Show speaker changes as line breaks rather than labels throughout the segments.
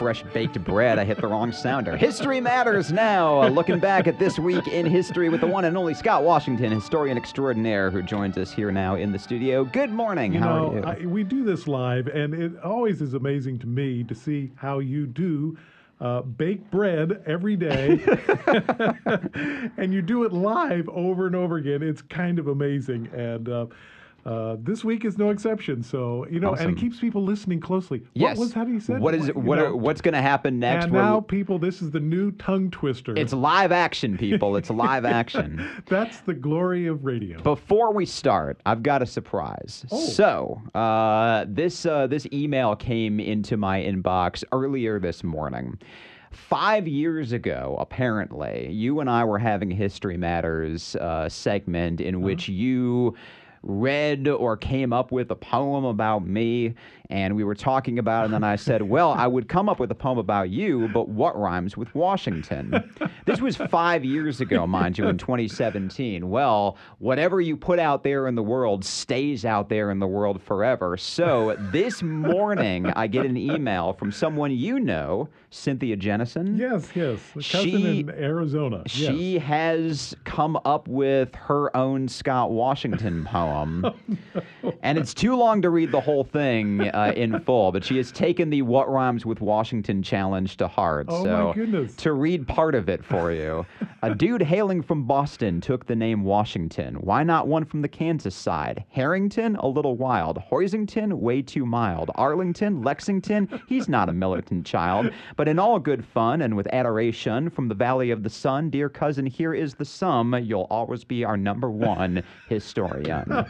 fresh baked bread. I hit the wrong sounder. History matters now. Looking back at this week in history with the one and only Scott Washington, historian extraordinaire, who joins us here now in the studio. Good morning.
You
how
know,
are you?
I, we do this live, and it always is amazing to me to see how you do uh, bake bread every day, and you do it live over and over again. It's kind of amazing, and. Uh, uh, this week is no exception. So you know, and it keeps people listening closely.
yes.
What was that he said?
What is
you
what?
know,
Are, what's going to happen next?
and now, people, this is the new tongue twister.
it's live action, people. It's live action.
That's the glory of radio.
Before we start, I've got a surprise.
Oh.
So, uh, this uh, this email came into my inbox earlier this morning. Five years ago, apparently, you and I were having a History Matters uh, segment in which you read or came up with a poem about me, and we were talking about it, and then I said, Well, I would come up with a poem about you, but what rhymes with Washington? this was five years ago, mind you, in 2017. Well, whatever you put out there in the world stays out there in the world forever. So this morning, I get an email from someone you know, Cynthia Jennison.
yes, yes, the cousin
She-
in Arizona. yes.
She has come up with her own Scott Washington poem. Oh, and it's too long to read the whole thing uh, in full, but she has taken the What Rhymes with Washington challenge to heart.
Oh, my goodness.
to read part of it for you. A dude hailing from Boston took the name Washington. Why not one from the Kansas side? Harrington, a little wild. Hoisington, way too mild. Arlington, Lexington, he's not a militant child. But in all good fun and with adoration from the Valley of the Sun, dear cousin, here is the sum. You'll always be our number one historian.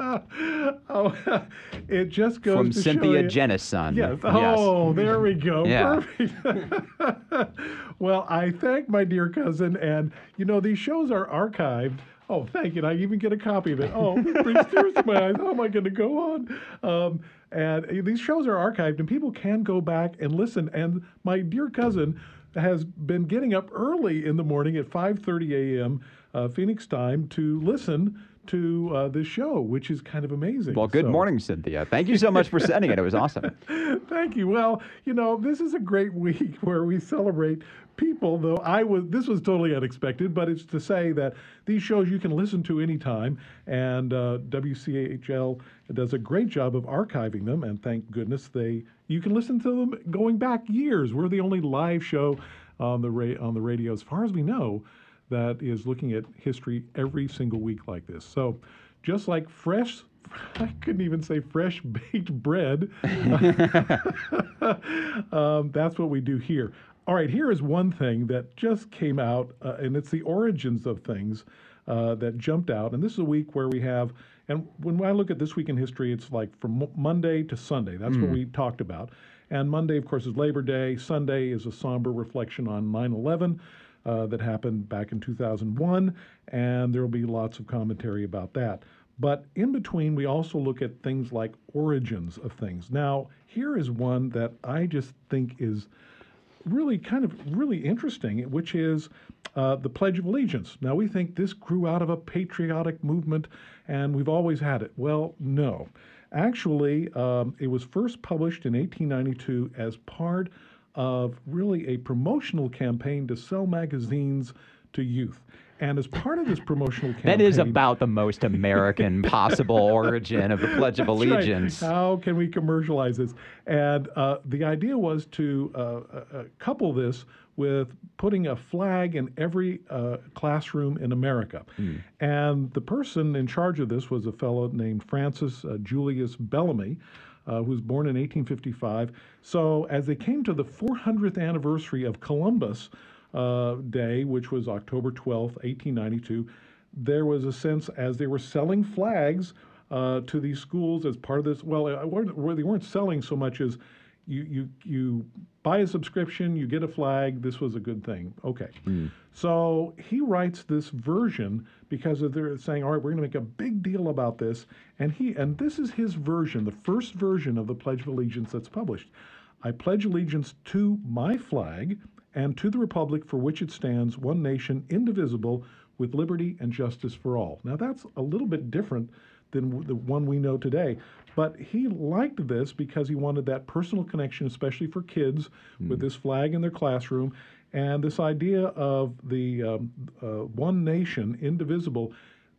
Oh, it just goes
From
to
Cynthia. Jennison.
Yes. Oh, there we go.
Yeah.
Perfect. well, I thank my dear cousin, and you know these shows are archived. Oh, thank you. And I even get a copy of it. Oh, this brings tears to my eyes. How am I going to go on? Um, and these shows are archived, and people can go back and listen. And my dear cousin has been getting up early in the morning at 5:30 a.m. Uh, Phoenix time to listen to uh, this show, which is kind of amazing.
Well, good
So-
morning, Cynthia. Thank you so much for sending it. It was awesome.
Thank you. Well, you know, this is a great week where we celebrate people, though I was this was totally unexpected, but it's to say that these shows you can listen to anytime, and uh, WCHL does a great job of archiving them, and thank goodness they you can listen to them going back years. We're the only live show on the ra- on the radio, as far as we know, that is looking at history every single week like this. So, just like fresh. I couldn't even say fresh baked bread. um, that's what we do here. All right, here is one thing that just came out, uh, and it's the origins of things uh, that jumped out. And this is a week where we have, and when I look at this week in history, it's like from Monday to Sunday. That's what we talked about. And Monday, of course, is Labor Day. Sunday is a somber reflection on 9 11 uh, that happened back in 2001, and there will be lots of commentary about that. But in between, we also look at things like origins of things. Now, here is one that I just think is really kind of really interesting, which is uh, the Pledge of Allegiance. Now, we think this grew out of a patriotic movement and we've always had it. Well, no. Actually, um, it was first published in 1892 as part of really a promotional campaign to sell magazines to youth. And as part of this promotional campaign,
That is about the most American possible origin of the Pledge of
That's right.
Allegiance.
How can we commercialize this? And uh, the idea was to uh, uh, uh, couple this with putting a flag in every uh, classroom in America. And the person in charge of this was a fellow named Francis uh, Julius Bellamy. Uh, who was born in 1855. So, as they came to the 400th anniversary of Columbus uh, Day, which was October 12th, 1892, there was a sense as they were selling flags uh, to these schools as part of this. Well, where they weren't selling so much as you you you buy a subscription, you get a flag. This was a good thing. Okay, so he writes this version because of they're saying, all right, we're going to make a big deal about this, and he and this is his version, the first version of the Pledge of Allegiance that's published. I pledge allegiance to my flag and to the republic for which it stands, one nation, indivisible, with liberty and justice for all. Now that's a little bit different than the one we know today. But he liked this because he wanted that personal connection, especially for kids, with this flag in their classroom, and this idea of the um, uh, one nation, indivisible.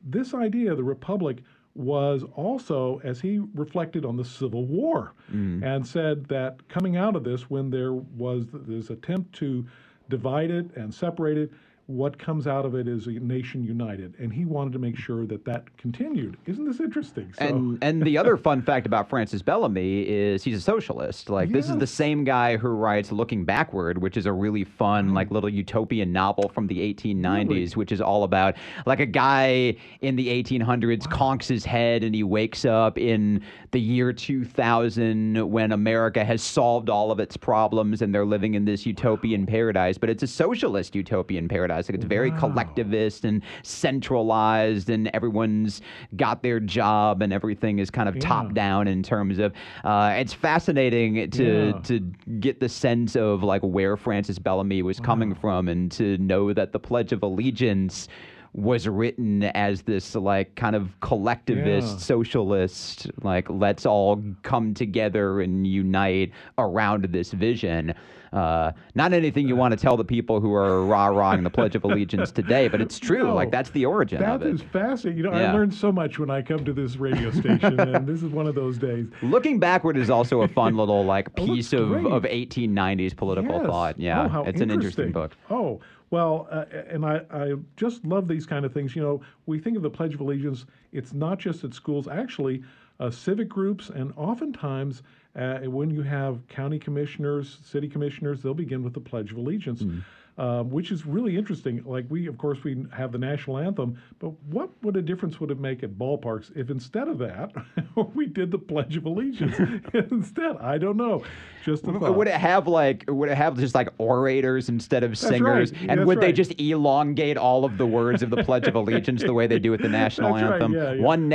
This idea, the republic, was also, as he reflected on the Civil War, mm. and said that coming out of this, when there was this attempt to divide it and separate it, what comes out of it is a nation united, and he wanted to make sure that that continued. Isn't this interesting? So,
And and the other fun fact about Francis Bellamy is he's a socialist. Like this is the same guy who writes Looking Backward, which is a really fun mm-hmm. like little utopian novel from the 1890s, which is all about like a guy in the 1800s conks his head and he wakes up in the year 2000 when America has solved all of its problems and they're living in this utopian paradise, but it's a socialist utopian paradise. Like it's very
Wow.
collectivist and centralized and everyone's got their job and everything is kind of
Yeah.
top down in terms of uh, it's fascinating to
Yeah.
to get the sense of like where Francis Bellamy was coming from and to know that the Pledge of Allegiance was written as this like kind of collectivist
Yeah.
socialist like let's all come together and unite around this vision uh, not anything you want to tell the people who are rah-rahing the Pledge of Allegiance today, but it's true.
No,
like that's the origin of
That is fascinating. You know,
Yeah.
I learned so much when I come to this radio station, and this is one of those days.
Looking backward is also a fun little like
Oh,
piece of,
great.
of 1890s political
Yes.
thought. Yeah,
Oh,
it's an interesting book.
Oh, well, uh, and I, I just love these kind of things. You know, we think of the Pledge of Allegiance, it's not just at schools, actually, uh, civic groups, and oftentimes uh, when you have county commissioners, city commissioners, they'll begin with the Pledge of Allegiance.
Hmm.
Um, which is really interesting. Like we, of course, we have the national anthem, but what would a difference would it make at ballparks if instead of that we did the Pledge of Allegiance instead? I don't know. Just
Would it have like would it have just like orators instead of singers?
right.
And
That's
would they just elongate all of the words of the Pledge of Allegiance the way they do with the national
That's right,
anthem?
yeah, yeah.
One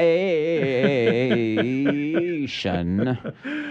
nation.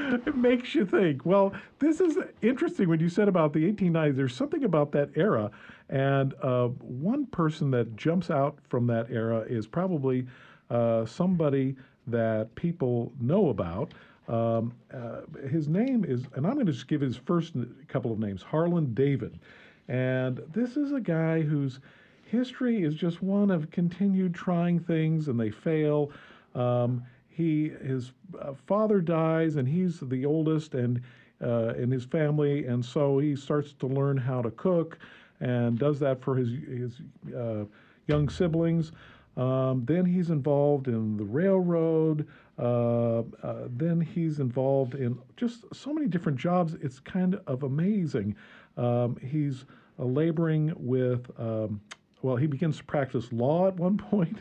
it makes you think. Well, this is interesting when you said about the 1890s. There's something about that era, and uh, one person that jumps out from that era is probably uh, somebody that people know about. Um, uh, his name is, and I'm going to just give his first couple of names Harland David. And this is a guy whose history is just one of continued trying things and they fail. Um, he his uh, father dies and he's the oldest and uh, in his family, and so he starts to learn how to cook and does that for his his uh, young siblings. Um, then he's involved in the railroad. Uh, uh, then he's involved in just so many different jobs. It's kind of amazing. Um, he's uh, laboring with, um, well, he begins to practice law at one point.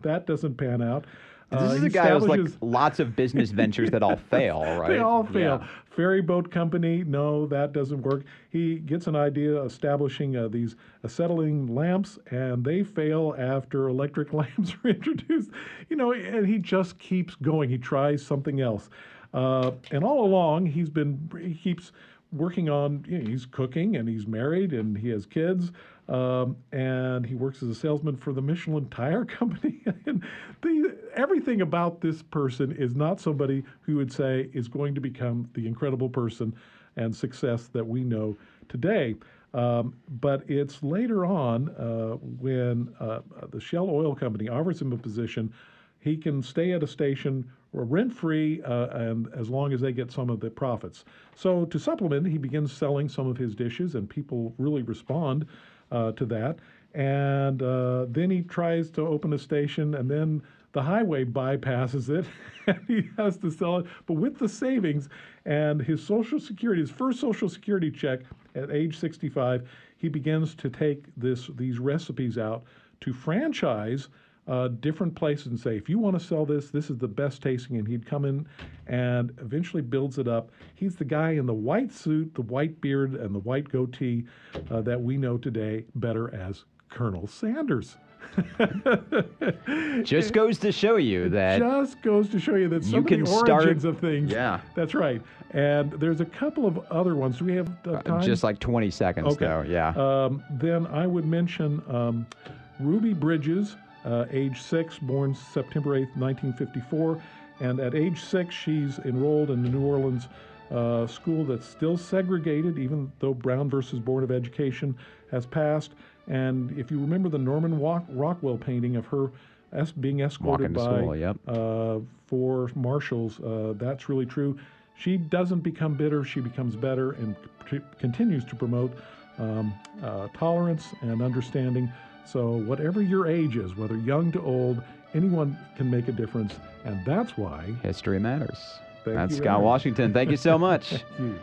that doesn't pan out.
This
Uh,
is a guy with like lots of business ventures that all fail, right?
they all fail.
Yeah.
Ferry boat company, no, that doesn't work. He gets an idea establishing uh, these acetylene lamps, and they fail after electric lamps are introduced. You know, and he just keeps going. He tries something else, uh, and all along he's been he keeps working on. You know, he's cooking, and he's married, and he has kids. Um, and he works as a salesman for the Michelin Tire Company. and the, everything about this person is not somebody who would say is going to become the incredible person and success that we know today. Um, but it's later on uh, when uh, the Shell Oil Company offers him a position, he can stay at a station rent free uh, and as long as they get some of the profits. So to supplement, he begins selling some of his dishes, and people really respond uh, to that. And uh, then he tries to open a station, and then the highway bypasses it, and he has to sell it. But with the savings and his Social Security, his first Social Security check at age 65, he begins to take this these recipes out to franchise uh, different places and say, if you want to sell this, this is the best tasting. And he'd come in and eventually builds it up. He's the guy in the white suit, the white beard, and the white goatee uh, that we know today better as Colonel Sanders.
Just goes to show you that
Just goes to show you that some
you
of
can start-
origins of things.
Yeah.
That's right. And there's a couple of other ones. Do we have uh, time?
just like 20 seconds
Okay.
though. Yeah.
Um, then I would mention um, Ruby Bridges. Uh, age six, born September 8th, 1954. And at age six, she's enrolled in the New Orleans uh, school that's still segregated, even though Brown versus Board of Education has passed. And if you remember the Norman Walk- Rockwell painting of her es- being escorted by
school, yep.
uh, four marshals, uh, that's really true. She doesn't become bitter, she becomes better and c- continues to promote um, uh, tolerance and understanding. So, whatever your age is, whether young to old, anyone can make a difference. And that's why.
History matters.
Thank
That's
you,
Scott
Eric.
Washington. Thank you so much.
Thank you.